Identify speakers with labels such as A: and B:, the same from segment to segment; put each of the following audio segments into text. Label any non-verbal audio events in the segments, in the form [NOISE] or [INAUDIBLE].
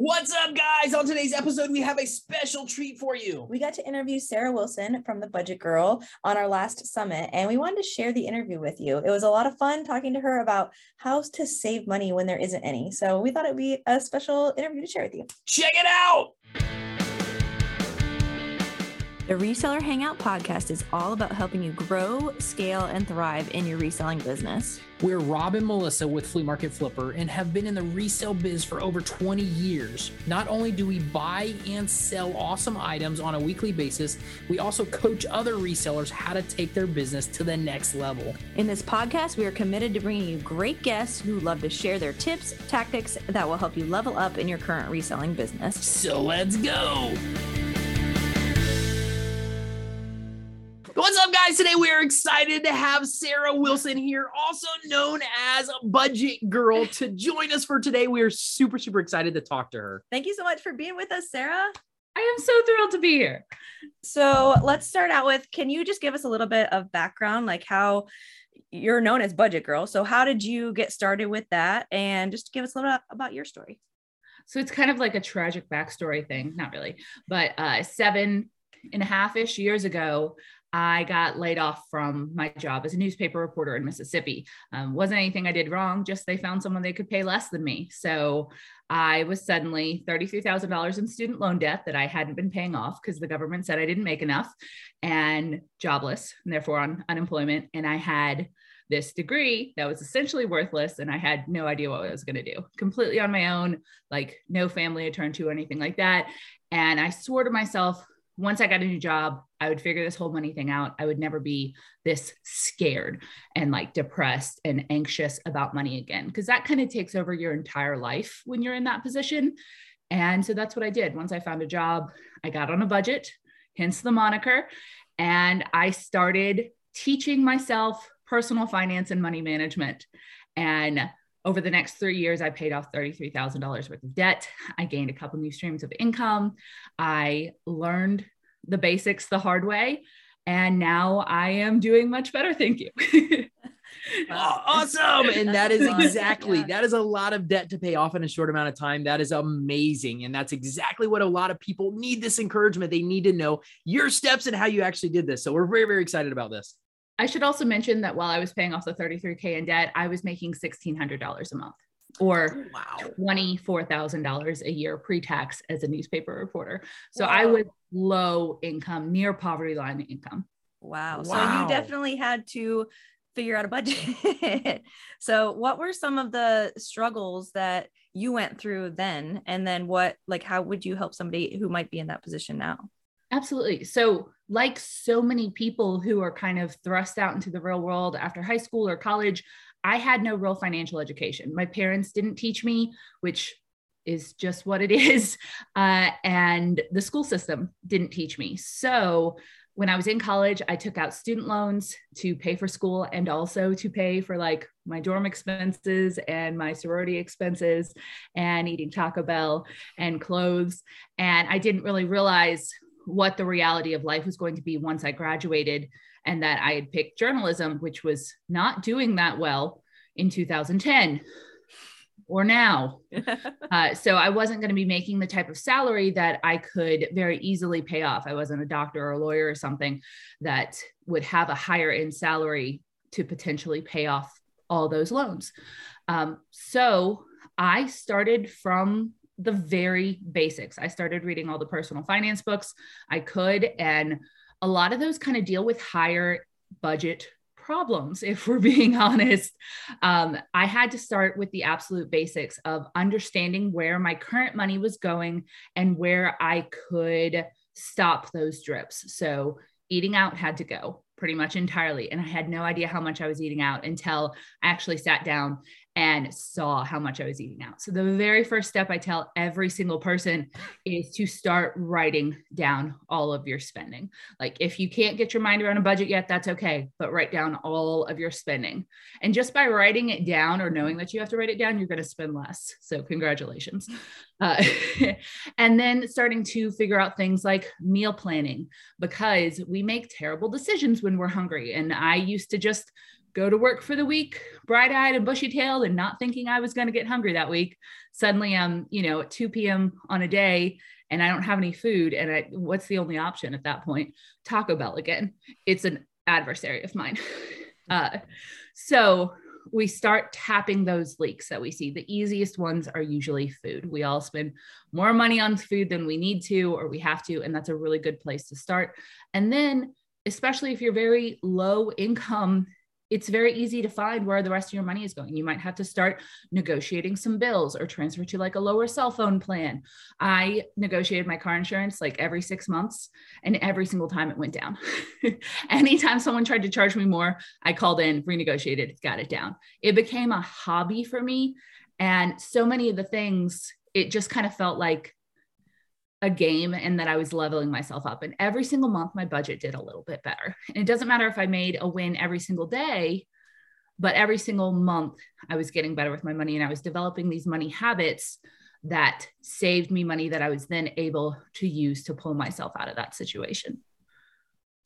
A: What's up, guys? On today's episode, we have a special treat for you.
B: We got to interview Sarah Wilson from the Budget Girl on our last summit, and we wanted to share the interview with you. It was a lot of fun talking to her about how to save money when there isn't any. So we thought it'd be a special interview to share with you.
A: Check it out.
B: The Reseller Hangout podcast is all about helping you grow, scale, and thrive in your reselling business.
A: We're Rob and Melissa with Flea Market Flipper and have been in the resale biz for over 20 years. Not only do we buy and sell awesome items on a weekly basis, we also coach other resellers how to take their business to the next level.
B: In this podcast, we are committed to bringing you great guests who love to share their tips, tactics that will help you level up in your current reselling business.
A: So let's go. What's up, guys? Today we are excited to have Sarah Wilson here, also known as Budget Girl, to join us for today. We are super, super excited to talk to her.
B: Thank you so much for being with us, Sarah.
C: I am so thrilled to be here.
B: So let's start out with can you just give us a little bit of background, like how you're known as Budget Girl? So, how did you get started with that? And just give us a little bit about your story.
C: So, it's kind of like a tragic backstory thing, not really, but uh, seven and a half ish years ago, I got laid off from my job as a newspaper reporter in Mississippi. Um, wasn't anything I did wrong, just they found someone they could pay less than me. So I was suddenly $33,000 in student loan debt that I hadn't been paying off because the government said I didn't make enough and jobless, and therefore on unemployment. And I had this degree that was essentially worthless and I had no idea what I was going to do. Completely on my own, like no family to turn to or anything like that. And I swore to myself, once I got a new job, I would figure this whole money thing out. I would never be this scared and like depressed and anxious about money again, because that kind of takes over your entire life when you're in that position. And so that's what I did. Once I found a job, I got on a budget, hence the moniker, and I started teaching myself personal finance and money management. And over the next three years, I paid off $33,000 worth of debt. I gained a couple new streams of income. I learned the basics the hard way. And now I am doing much better. Thank you. [LAUGHS] [LAUGHS]
A: awesome. And that is exactly, that is a lot of debt to pay off in a short amount of time. That is amazing. And that's exactly what a lot of people need this encouragement. They need to know your steps and how you actually did this. So we're very, very excited about this.
C: I should also mention that while I was paying off the 33K in debt, I was making $1,600 a month or oh, wow. $24,000 a year pre-tax as a newspaper reporter. So wow. I was low income, near poverty line income.
B: Wow. wow. So you definitely had to figure out a budget. [LAUGHS] so what were some of the struggles that you went through then? And then what, like, how would you help somebody who might be in that position now?
C: Absolutely. So, like so many people who are kind of thrust out into the real world after high school or college, I had no real financial education. My parents didn't teach me, which is just what it [LAUGHS] is. Uh, and the school system didn't teach me. So, when I was in college, I took out student loans to pay for school and also to pay for like my dorm expenses and my sorority expenses and eating Taco Bell and clothes. And I didn't really realize what the reality of life was going to be once I graduated and that I had picked journalism, which was not doing that well in 2010 or now. [LAUGHS] uh, so I wasn't going to be making the type of salary that I could very easily pay off. I wasn't a doctor or a lawyer or something that would have a higher end salary to potentially pay off all those loans. Um, so I started from the very basics. I started reading all the personal finance books I could, and a lot of those kind of deal with higher budget problems, [LAUGHS] if we're being [LAUGHS] honest. Um, I had to start with the absolute basics of understanding where my current money was going and where I could stop those drips. So, eating out had to go pretty much entirely. And I had no idea how much I was eating out until I actually sat down and saw how much I was eating out. So, the very first step I tell every single person is to start writing down all of your spending. Like, if you can't get your mind around a budget yet, that's okay, but write down all of your spending. And just by writing it down or knowing that you have to write it down, you're going to spend less. So, congratulations. Uh, [LAUGHS] and then starting to figure out things like meal planning because we make terrible decisions when we're hungry. And I used to just go to work for the week, bright eyed and bushy tailed, and not thinking I was going to get hungry that week. Suddenly I'm, you know, at 2 p.m. on a day and I don't have any food. And I, what's the only option at that point? Taco Bell again. It's an adversary of mine. [LAUGHS] Uh, so we start tapping those leaks that we see. The easiest ones are usually food. We all spend more money on food than we need to or we have to. And that's a really good place to start. And then, especially if you're very low income it's very easy to find where the rest of your money is going. You might have to start negotiating some bills or transfer to like a lower cell phone plan. I negotiated my car insurance like every six months, and every single time it went down. [LAUGHS] Anytime someone tried to charge me more, I called in, renegotiated, got it down. It became a hobby for me. And so many of the things, it just kind of felt like a game and that I was leveling myself up. And every single month, my budget did a little bit better. And it doesn't matter if I made a win every single day, but every single month, I was getting better with my money and I was developing these money habits that saved me money that I was then able to use to pull myself out of that situation.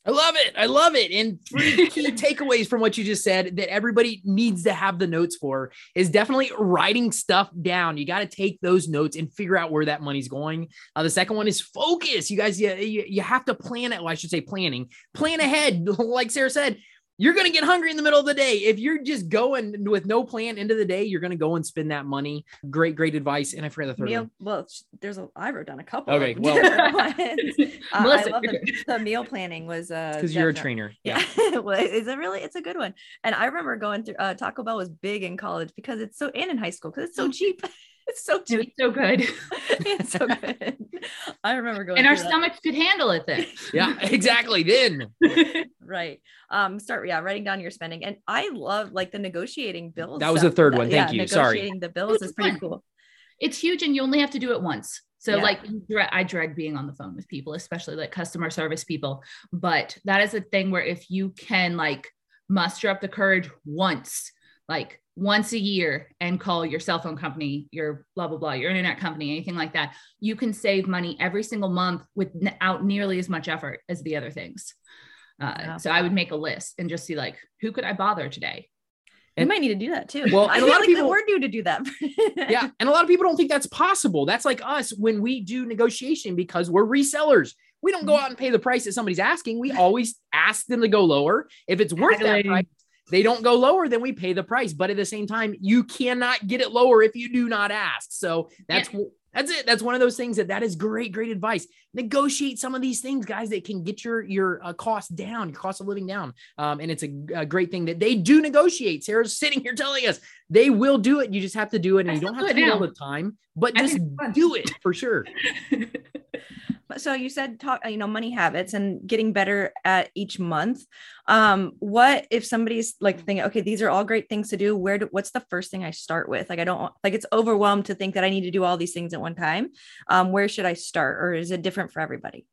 A: I love it. I love it. And three key takeaways from what you just said that everybody needs to have the notes for is definitely writing stuff down. You got to take those notes and figure out where that money's going. Uh, the second one is focus. You guys, you, you, you have to plan it. Well, I should say planning, plan ahead. [LAUGHS] Like Sarah said, you're going to get hungry in the middle of the day. If you're just going with no plan into the day, you're going to go and spend that money. Great, great advice. And I forgot the third
B: meal,
A: one.
B: Well, there's a, I wrote down a couple.
A: Okay. [LAUGHS] Well,
B: uh, I [LAUGHS] love the, the, meal planning was, uh,
A: because you're a trainer.
B: Yeah. yeah. [LAUGHS] well, it's a really, it's a good one. And I remember going through, uh, Taco Bell was big in college because it's so, and in high school, because it's so cheap. It's so cheap.
C: It's so good.
B: it's so good. I remember going.
C: And our stomachs could handle it then.
A: yeah, exactly. Then.
B: Right. Um, start yeah, writing down your spending. And I love like the negotiating bills.
A: That was the third one. Thank
B: yeah,
A: you. Sorry.
B: Negotiating the bills it's is pretty fun. cool.
C: It's huge and you only have to do it once. So yeah. like I dread being on the phone with people, especially like customer service people. But that is a thing where if you can like muster up the courage once, like once a year and call your cell phone company, your blah, blah, blah, your internet company, anything like that, you can save money every single month without nearly as much effort as the other things. Uh, yeah. So I would make a list and just see like, who could I bother today?
B: And, you might need to do that too.
A: Well, a lot of people
B: we're due to do that. [LAUGHS]
A: yeah, and a lot of people don't think that's possible. That's like us when we do negotiation because we're resellers. We don't go mm-hmm. out and pay the price that somebody's asking. We always ask them to go lower. If it's worth that price, they don't go lower, then we pay the price. But at the same time, you cannot get it lower if you do not ask. So that's yeah. That's it. That's one of those things that that is great, great advice. Negotiate some of these things, guys, that can get your your uh, cost down, your cost of living down. Um, and it's a, a, great thing that they do negotiate. Sarah's [LAUGHS] sitting here telling us they will do it. You just have to do it, and I you don't have to do it all the time, but just do it for sure. [LAUGHS]
B: so you said talk you know money habits and getting better at each month. Um what if somebody's like thinking okay these are all great things to do. Where do, what's the first thing i start with? Like i don't like it's overwhelmed to think that i need to do all these things at one time. Um where should i start? Or is it different for everybody?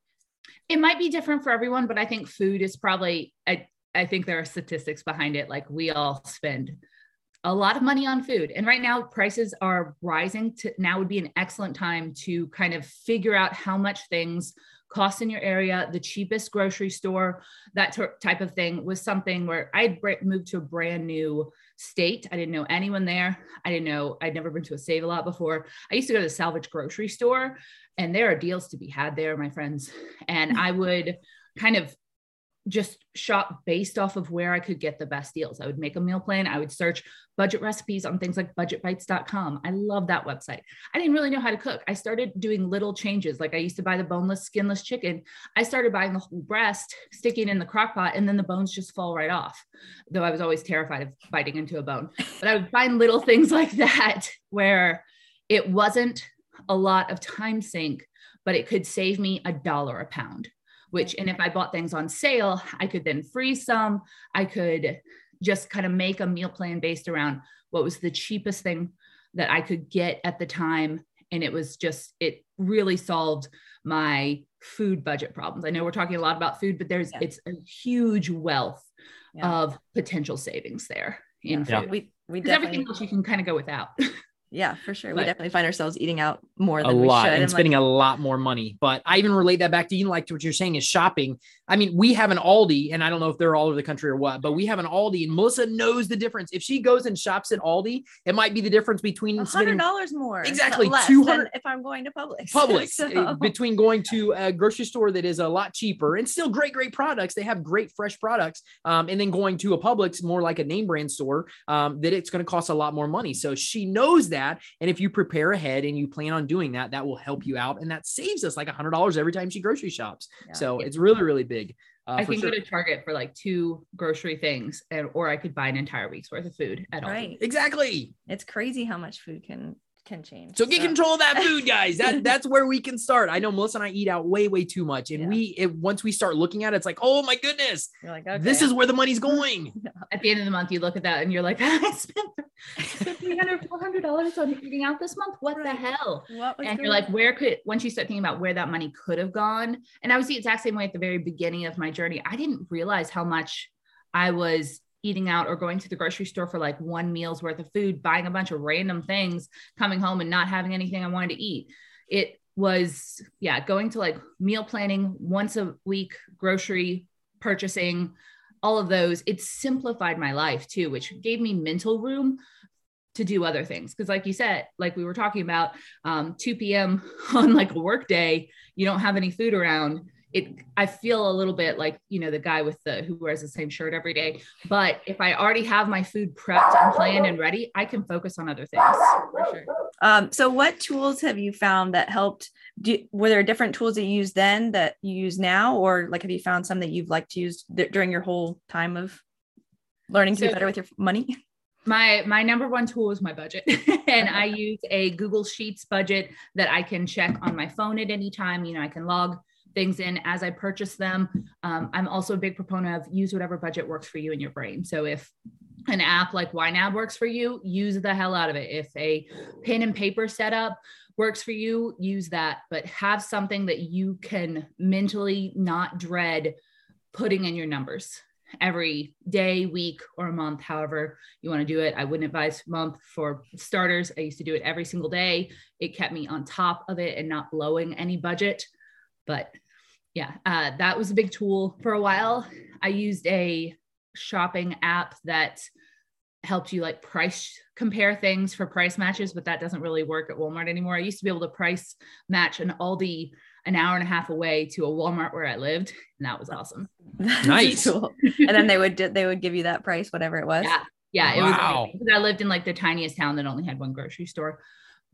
C: It might be different for everyone but i think food is probably I, I think there are statistics behind it. Like we all spend a lot of money on food. And right now, prices are rising. To, now would be an excellent time to kind of figure out how much things cost in your area. The cheapest grocery store, that t- type of thing, was something where I'd moved to a brand new state. I didn't know anyone there. I didn't know, I'd never been to a Save a Lot before. I used to go to the salvage grocery store, and there are deals to be had there, my friends. And hmm. I would kind of just shop based off of where I could get the best deals. I would make a meal plan. I would search budget recipes on things like budgetbytes.com. I love that website. I didn't really know how to cook. I started doing little changes. Like I used to buy the boneless, skinless chicken. I started buying the whole breast, sticking in the crock pot, and then the bones just fall right off. Though I was always terrified of biting into a bone. But I would find little things [LAUGHS] like that where it wasn't a lot of time sink, but it could save me a dollar a pound which and if i bought things on sale i could then freeze some i could just kind of make a meal plan based around what was the cheapest thing that i could get at the time and it was just it really solved my food budget problems i know we're talking a lot about food but there's yeah. it's a huge wealth yeah. of potential savings there in yeah. food
B: we, we
C: everything else you can kind of go without [LAUGHS]
B: Yeah, for sure. But we definitely find ourselves eating out more than
A: a lot
B: and,
A: and spending like, a lot more money. But I even relate that back to you, like to what you're saying is shopping. I mean, we have an Aldi, and I don't know if they're all over the country or what, but we have an Aldi, and Melissa knows the difference. If she goes and shops at Aldi, it might be the difference between
B: hundred dollars more.
A: Exactly, two hundred.
B: If I'm going to Publix, [LAUGHS]
A: Publix so. Eh, between going to a grocery store that is a lot cheaper and still great, great products. They have great fresh products, um, and then going to a Publix more like a name brand store um, that it's going to cost a lot more money. So she knows that, and if you prepare ahead and you plan on doing that, that will help you out, and that saves us like a hundred dollars every time she grocery shops. Yeah. So it's really, really big.
C: Uh, I can sure. go to Target for like two grocery things, and or I could buy an entire week's worth of food at Aldi. Right.
A: Exactly.
B: It's crazy how much food can can change.
A: So get so. control of that food, guys. That [LAUGHS] that's where we can start. I know Melissa and I eat out way way too much, and yeah. we it, once we start looking at it, it's like, oh my goodness, you're like, okay. this is where the money's [LAUGHS] going. [LAUGHS]
C: At the end of the month, you look at that and you're like, I spent three hundred, four hundred dollars on eating out this month. What right. the hell? What and you're like, where could once you start thinking about where that money could have gone? And I was the exact same way at the very beginning of my journey. I didn't realize how much I was eating out or going to the grocery store for like one meal's worth of food, buying a bunch of random things, coming home and not having anything I wanted to eat. It was, yeah, going to like meal planning once a week, grocery purchasing, all of those. It simplified my life too, which gave me mental room to do other things. Cause like you said, like we were talking about, um, 2 p.m. [LAUGHS] on like a work day, you don't have any food around it i feel a little bit like you know the guy with the who wears the same shirt every day. But if i already have my food prepped and planned and ready i can focus on other things for
B: sure. Um, so what tools have you found that helped? Do, were there different tools that you used then that you use now? Or like have you found some that you've liked to use th- during your whole time of learning to so, be better with your money? [LAUGHS]
C: my my number one tool is my budget. [LAUGHS] And i use a google sheets budget that i can check on my phone at any time. You know i can log things in as I purchase them. Um, I'm also a big proponent of use whatever budget works for you in your brain. So if an app like YNAB works for you, use the hell out of it. If a pen and paper setup works for you, use that, but have something that you can mentally not dread putting in your numbers every day, week, or month, however you want to do it. I wouldn't advise month for starters. I used to do it every single day. It kept me on top of it and not blowing any budget. But yeah, uh, that was a big tool for a while. I used a shopping app that helped you like price compare things for price matches, but that doesn't really work at Walmart anymore. I used to be able to price match an Aldi an hour and a half away to a Walmart where I lived, and that was awesome.
A: nice. cool.
B: and then they would they would give you that price, whatever it was.
C: Yeah, yeah. It wow. was because I lived in like the tiniest town that only had one grocery store,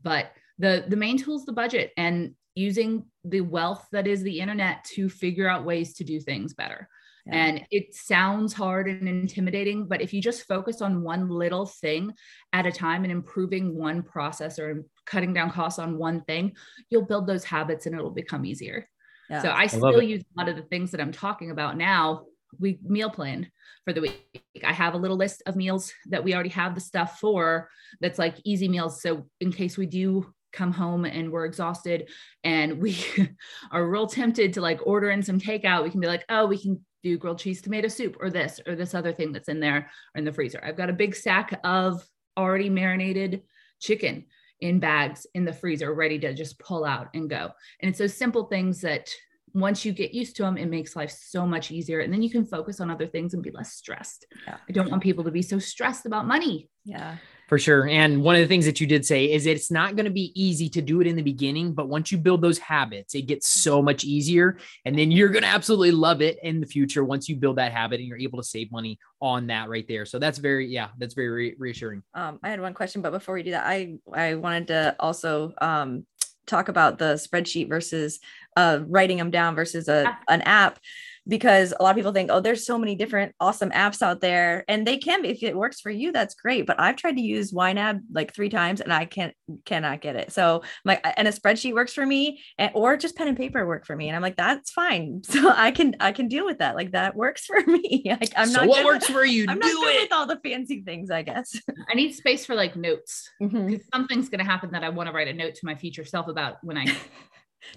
C: but the the main tool is the budget and using the wealth that is the internet to figure out ways to do things better. Yeah. And it sounds hard and intimidating, but if you just focus on one little thing at a time and improving one process or cutting down costs on one thing, you'll build those habits and it'll become easier. Yeah. So I, I still use a lot of the things that I'm talking about now. We meal plan for the week. I have a little list of meals that we already have the stuff for that's like easy meals. So in case we do come home and we're exhausted and we [LAUGHS] are real tempted to like order in some takeout, we can be like, oh, we can do grilled cheese tomato soup or this or this other thing that's in there or in the freezer. I've got a big sack of already marinated chicken in bags in the freezer ready to just pull out and go. And it's those simple things that once you get used to them, it makes life so much easier. And then you can focus on other things and be less stressed. Yeah. I don't want people to be so stressed about money.
B: Yeah.
A: For sure. And one of the things that you did say is it's not going to be easy to do it in the beginning, but once you build those habits, it gets so much easier. And then you're going to absolutely love it in the future once you build that habit and you're able to save money on that right there. So that's very, yeah, that's very re- reassuring.
B: Um, I had one question, but before we do that, I, I wanted to also um, talk about the spreadsheet versus uh, writing them down versus a, an app because a lot of people think, oh, there's so many different awesome apps out there. And they can be if it works for you, that's great. But I've tried to use YNAB like three times and I can't cannot get it. So like and a spreadsheet works for me and or just pen and paper work for me. And I'm like, that's fine. [LAUGHS] So I can I can deal with that. Like that works for me. [LAUGHS] Like I'm
A: so
B: not
A: what works for you? [LAUGHS]
B: I'm
A: do
B: not
A: it.
B: with all the fancy things, I guess.
C: I need space for like notes. Mm-hmm. Something's gonna happen that I want to write a note to my future self about when I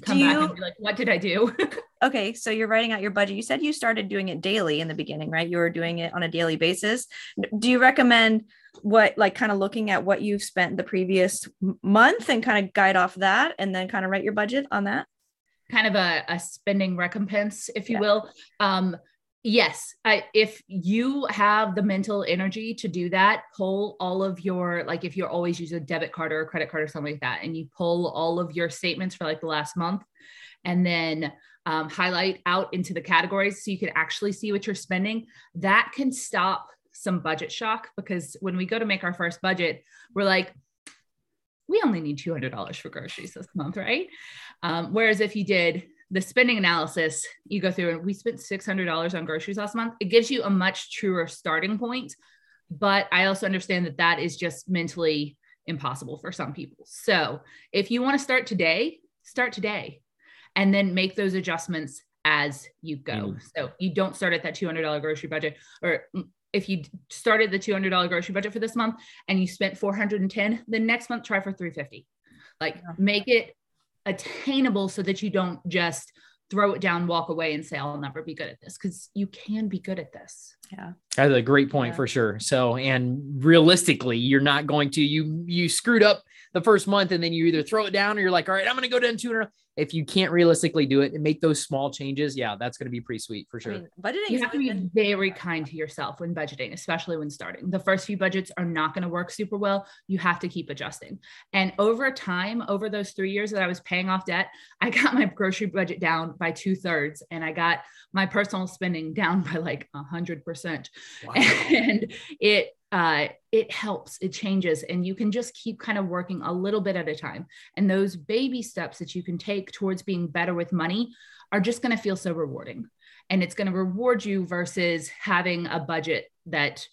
C: come do back you, and be like, what did I do?
B: Okay, so you're writing out your budget. You said you started doing it daily in the beginning, right? You were doing it on a daily basis. Do you recommend what, like, kind of looking at what you've spent the previous month and kind of guide off that and then kind of write your budget on that?
C: kind of a, a spending recompense, if you
B: Yeah.
C: will. Um, yes, I, if you have the mental energy to do that, pull all of your, like if you're always using a debit card or a credit card or something like that, and you pull all of your statements for like the last month and then um, highlight out into the categories so you can actually see what you're spending, that can stop some budget shock because when we go to make our first budget, we're like, we only need $200 for groceries this month, right? Um, whereas if you did the spending analysis, you go through and we spent $600 on groceries last month, it gives you a much truer starting point. But I also understand that that is just mentally impossible for some people. So if you want to start today, start today and then make those adjustments as you go.
A: Mm.
C: So you don't start at that $200 grocery budget or if you started the $200 grocery budget for this month and you spent 410, the next month try for 350. Like
B: Yeah.
C: make it attainable so that you don't just throw it down, walk away and say, I'll never be good at this because you can be good at this.
B: Yeah.
A: That's a great point
B: Yeah.
A: for sure. So, and realistically, you're not going to you you screwed up the first month, and then you either throw it down or you're like, all right, I'm going to go down 200. If you can't realistically do it and make those small changes, yeah, that's going to be pretty sweet for
B: I
A: sure.
B: mean, budgeting
C: You have to be
B: been-
C: very kind to yourself when budgeting, especially when starting. The first few budgets are not going to work super well. You have to keep adjusting. And over time, over those three years that I was paying off debt, I [LAUGHS] got my grocery budget down by two thirds and I got my personal spending down by like a hundred percent. [LAUGHS] And it, uh, it helps, it changes, and you can just keep kind of working a little bit at a time. And those baby steps that you can take towards being better with money are just going to feel so rewarding and it's going to reward you versus having a budget that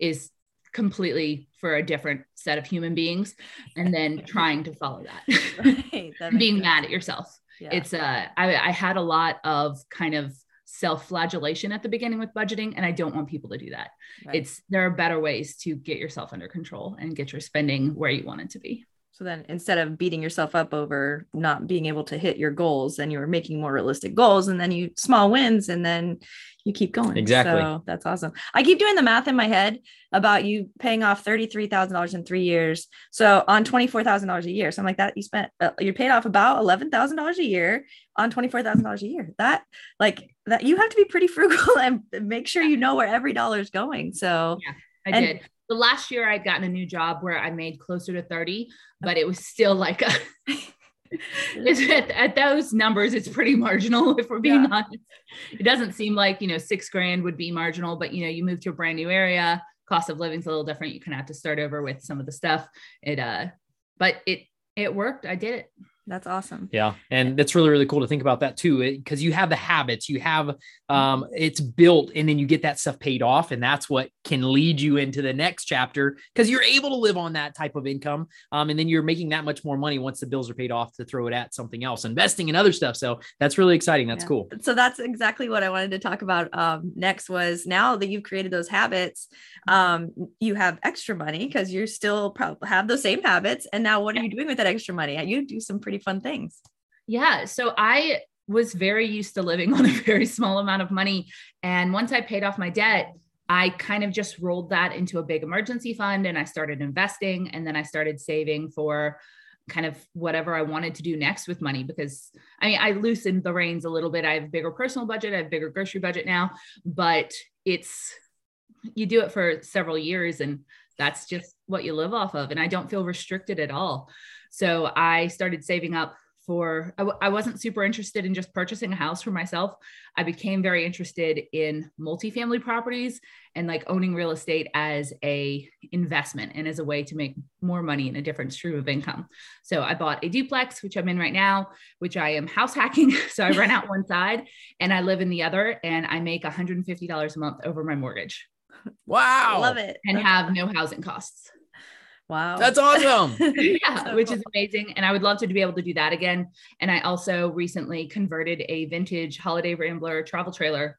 C: is completely for a different set of human beings and then [LAUGHS] trying to follow that
B: Right, that [LAUGHS]
C: being
B: sense.
C: mad at yourself
B: Yeah.
C: it's uh I, I had a lot of kind of self-flagellation at the beginning with budgeting and i don't want people to do that
B: Right.
C: it's there are better ways to get yourself under control and get your spending where you want it to be
B: So then instead of beating yourself up over not being able to hit your goals, then you were making more realistic goals and then you small wins and then you keep going.
A: Exactly.
B: So that's awesome. I keep doing the math in my head about you paying off $33,000 in three years. So on $24,000 a year. So I'm like that you spent, uh, you paid off about $11,000 a year on $24,000 a year. That like that you have to be pretty [LAUGHS] frugal and make sure you know where every dollar is going. So yeah,
C: I
B: And-
C: did. The last year I'd gotten a new job where I made closer to 30, but it was still like a, [LAUGHS] at, at those numbers, it's pretty marginal if we're being
B: Yeah.
C: honest. It doesn't seem like, you know, six grand would be marginal, but you know, you move to a brand new area, cost of living's a little different. You kind of have to start over with some of the stuff. It uh, but it it worked. I did it.
B: That's awesome.
A: Yeah. And that's really, really cool to think about that too, because you have the habits, you have, um, it's built and then you get that stuff paid off. And that's what can lead you into the next chapter because you're able to live on that type of income. Um, and then you're making that much more money once the bills are paid off to throw it at something else, investing in other stuff. So that's really exciting. That's
B: Yeah.
A: cool.
B: so that's exactly what i wanted to talk about um, next was now that you've created those habits um, you have extra money because you're still probably have those same habits and now what are you doing with that extra money you do some pretty fun things
C: Yeah. So I was very used to living [LAUGHS] on a very small amount of money. And once I paid off my debt, I kind of just rolled that into a big emergency fund and I started investing. And then I started saving for kind of whatever I wanted to do next with money because I mean, I loosened the reins a little bit. I have a bigger personal budget, I have a bigger grocery budget now, but it's, you do it for several years and that's just what you live off of. And I don't feel restricted at all. So I started saving up for I, w- I wasn't super interested in just purchasing a house for myself. I became very interested in multifamily properties and like owning real estate as a investment and as a way to make more money in a different stream of income. So i bought a duplex which i'm in right now which i am house hacking. [LAUGHS] So i rent out one side and i live in the other and i make $150 a month over my mortgage.
A: Wow.
B: love it.
C: And have no housing costs
B: wow
A: That's awesome. [LAUGHS]
C: yeah, [LAUGHS]
B: So
C: which
B: cool.
C: is amazing. And I would love to be able to do that again. And I also recently converted a vintage Holiday Rambler travel trailer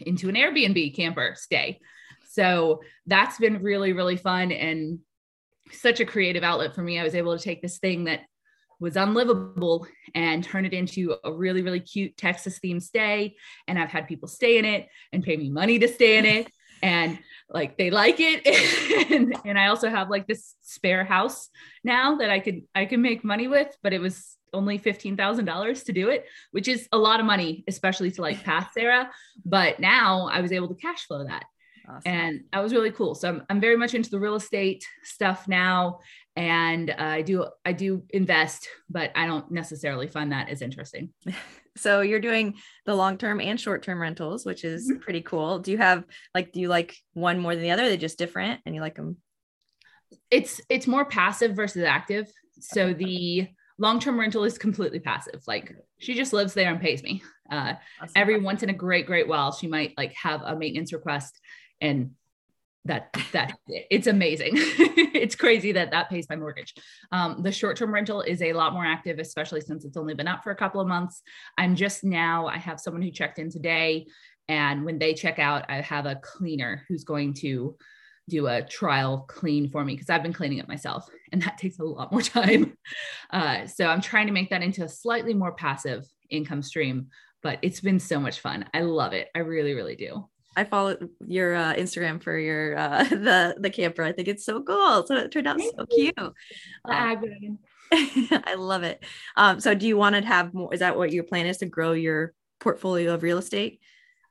C: into an Airbnb camper stay. So that's been really, really fun and such a creative outlet for me. I was able to take this thing that was unlivable and turn it into a really, really cute Texas themed stay. And I've had people stay in it and pay me money to stay in it. And like they like it. [LAUGHS] and, and I also have like this spare house now that I could I can make money with, but it was only $15,000 to do it, which is a lot of money, especially to like past Sarah. But now I was able to cash flow that. Awesome. And that was really cool. So I'm, I'm very much into the real estate stuff now. And uh, I do, I do invest, but I don't necessarily find that as interesting. [LAUGHS]
B: so you're doing the long-term and short-term rentals, which is mm-hmm. pretty cool. Do you have like, do you like one more than the other? They're just different and you like them?
C: It's, it's more passive versus active. So the long-term rental is completely passive. Like she just lives there and pays me. Uh, every once in a great, great while, she might like have a maintenance request and that that it's amazing. [LAUGHS] It's crazy that that pays my mortgage. Um, the short-term rental is a lot more active especially since it's only been up for a couple of months. I'm just now i have someone who checked in today and when they check out i have a cleaner who's going to do a trial clean for me because i've been cleaning it myself and that [LAUGHS] takes a lot more time. Uh, so i'm trying to make that into a slightly more passive income stream but it's been so much fun. I love it. I really really do
B: I follow your uh, Instagram for your uh, [LAUGHS] the the camper. I think it's so cool. So it turned out Thank so you. cute. Um, [LAUGHS] I love it. Um, so do you want to have more? Is that what your plan is to grow your portfolio of real estate?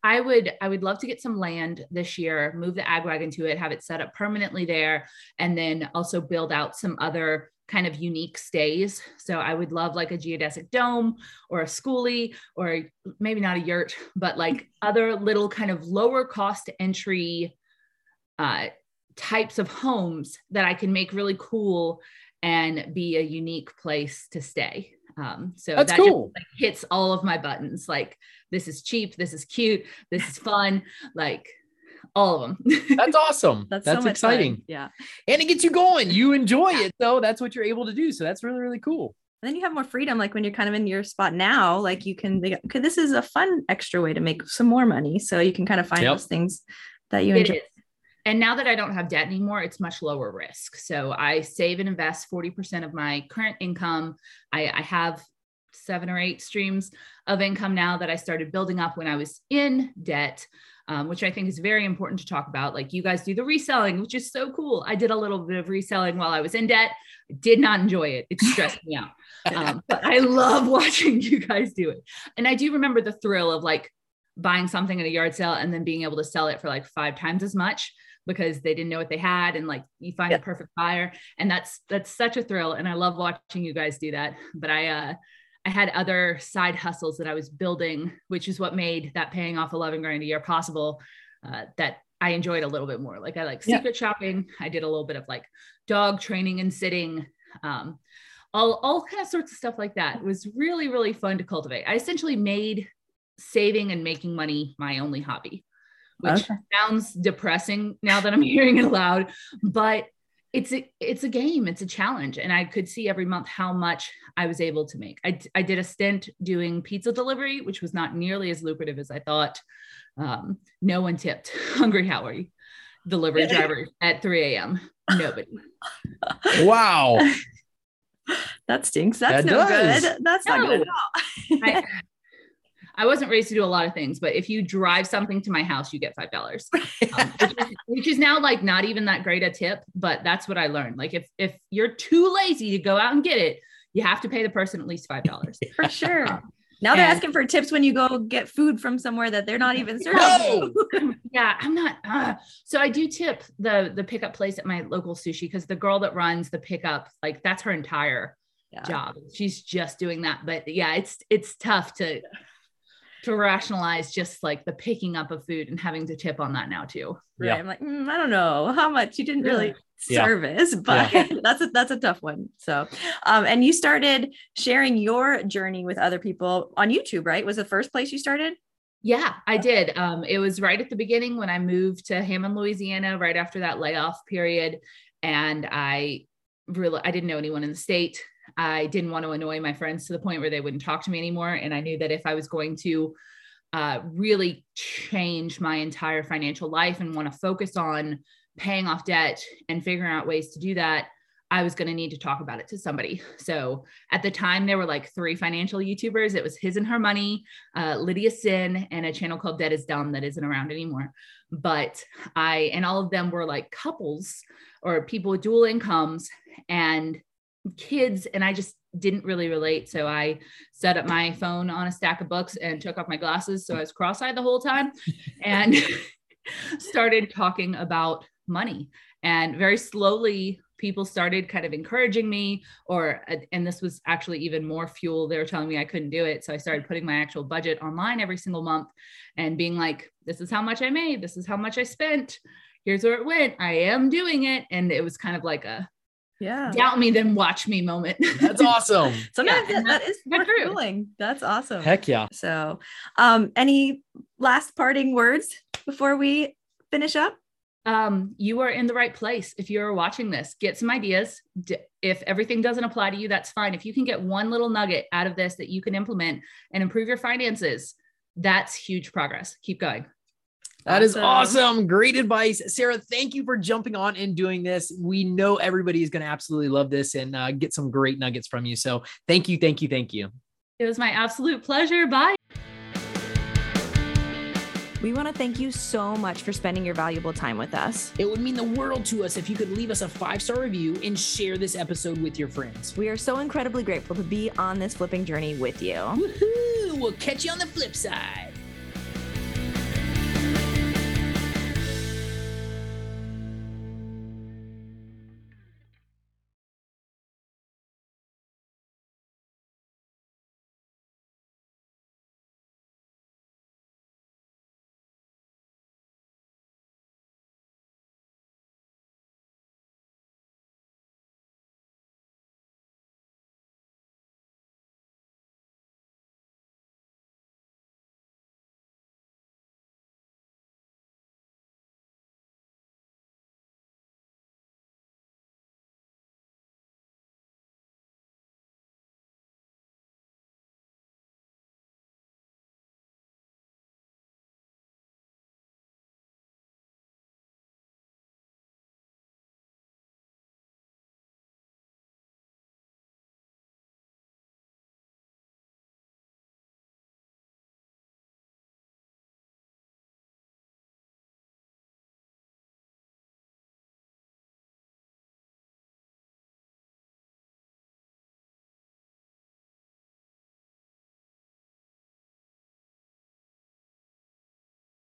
C: I would I would love to get some land this year, move the ag wagon to it, have it set up permanently there, and then also build out some other kind of unique stays. So I would love like a geodesic dome or a schoolie or maybe not a yurt, but like [LAUGHS] other little kind of lower cost entry uh, types of homes that I can make really cool and be a unique place to stay. Um, so
A: That's that cool.
C: just like, hits all of my buttons. Like this is cheap, this is cute, this is fun. Like all of them.
A: that's awesome. That's, [LAUGHS] that's so exciting. Fun.
B: Yeah.
A: And it gets you going. You enjoy it So That's what you're able to do. So that's really, really cool.
B: And then you have more freedom. Like when you're kind of in your spot now, like you can, okay, this is a fun extra way to make some more money. So you can kind of find yep. those things that you enjoy.
C: And now that I don't have debt anymore, it's much lower risk. So I save and invest 40% of my current income. I, I have seven or eight streams of income now that I started building up when I was in debt um, which I think is very important to talk about. Like you guys do the reselling, which is so cool. I did a little bit of reselling while I was in debt. I did not enjoy it. It stressed me out. Um, [LAUGHS] but I love watching you guys do it. And I do remember the thrill of like buying something at a yard sale and then being able to sell it for like five times as much because they didn't know what they had and like you find yeah. the perfect buyer and that's that's such a thrill and i love watching you guys do that but i uh I had other side hustles that I was building, which is what made that paying off 11 grand a year possible. Uh, that I enjoyed a little bit more. Like I like secret yeah. shopping. I did a little bit of like dog training and sitting, um, all all kind of sorts of stuff like that. It was really really fun to cultivate. I essentially made saving and making money my only hobby, which okay. sounds depressing now that I'm [LAUGHS] hearing it aloud, but it's a it's a game it's a challenge and i could see every month how much i was able to make. I, I did a stint doing pizza delivery which was not nearly as lucrative as i thought. Um, no one tipped [LAUGHS] hungry howie delivery driver at 3 a.m nobody. [LAUGHS]
A: Wow.
B: That stinks. That's that no does. good. That's no. not good at all. I, [LAUGHS]
C: I wasn't raised to do a lot of things, but if you drive something to my house, you get five dollars, [LAUGHS] um, which, which, is now like not even that great a tip. But that's what I learned. Like if if you're too lazy to go out and get it, you have to pay the person at least five dollars [LAUGHS]
B: for sure. Um, now they're and, asking for tips when you go get food from somewhere that they're not even serving. No! [LAUGHS]
C: yeah, I'm not. Uh, so I do tip the the pickup place at my local sushi because the girl that runs the pickup, like that's her entire yeah. job. She's just doing that. But yeah, it's it's tough to to rationalize just like the picking up of food and having to tip on that now too.
B: Right. Yeah. I'm like, mm, I don't know how much you didn't really [LAUGHS] yeah. service, but yeah. [LAUGHS] that's a that's a tough one. So um and you started sharing your journey with other people on YouTube, right? Was the first place you started?
C: Yeah, I did. Um, it was right at the beginning when I moved to Hammond, Louisiana, right after that layoff period. And I really I didn't know anyone in the state. I didn't want to annoy my friends to the point where they wouldn't talk to me anymore. And I knew that if I was going to uh, really change my entire financial life and want to focus on paying off debt and figuring out ways to do that, I was going to need to talk about it to somebody. So at the time, there were like three financial YouTubers. It was His and Her Money, uh, Lydia Senn, and a channel called Debt is Dumb that isn't around anymore. But I, and all of them were like couples or people with dual incomes. And kids and I just didn't really relate. So I set up my phone on a stack of books and took off my glasses. So I was cross eyed the whole time [LAUGHS] and [LAUGHS] started talking about money. And very slowly, people started kind of encouraging me or and this was actually even more fuel they were telling me i couldn't do it so i started putting my actual budget online every single month and being like this is how much i made this is how much i spent here's where it went i am doing it and it was kind of like a
B: yeah
C: doubt me then watch me moment [LAUGHS]
A: that's awesome [LAUGHS]
B: sometimes yeah, that, that is worth doing that's awesome
A: heck yeah
B: so um any last parting words before we finish up
C: um, you are in the right place. If you're watching this, get some ideas. If everything doesn't apply to you, that's fine. If you can get one little nugget out of this that you can implement and improve your finances, that's huge progress. Keep going.
A: That is awesome. Great advice. Sarah, thank you for jumping on and doing this. We know everybody is going to absolutely love this and uh, get some great nuggets from you. So thank you, thank you, thank you.
C: It was my absolute pleasure. Bye.
B: We want to thank you so much for spending your valuable time with us.
A: It would mean the world to us if you could leave us a five star review and share this episode with your friends.
B: We are so incredibly grateful to be on this flipping journey with you.
A: Woohoo! We'll catch you on the flip side.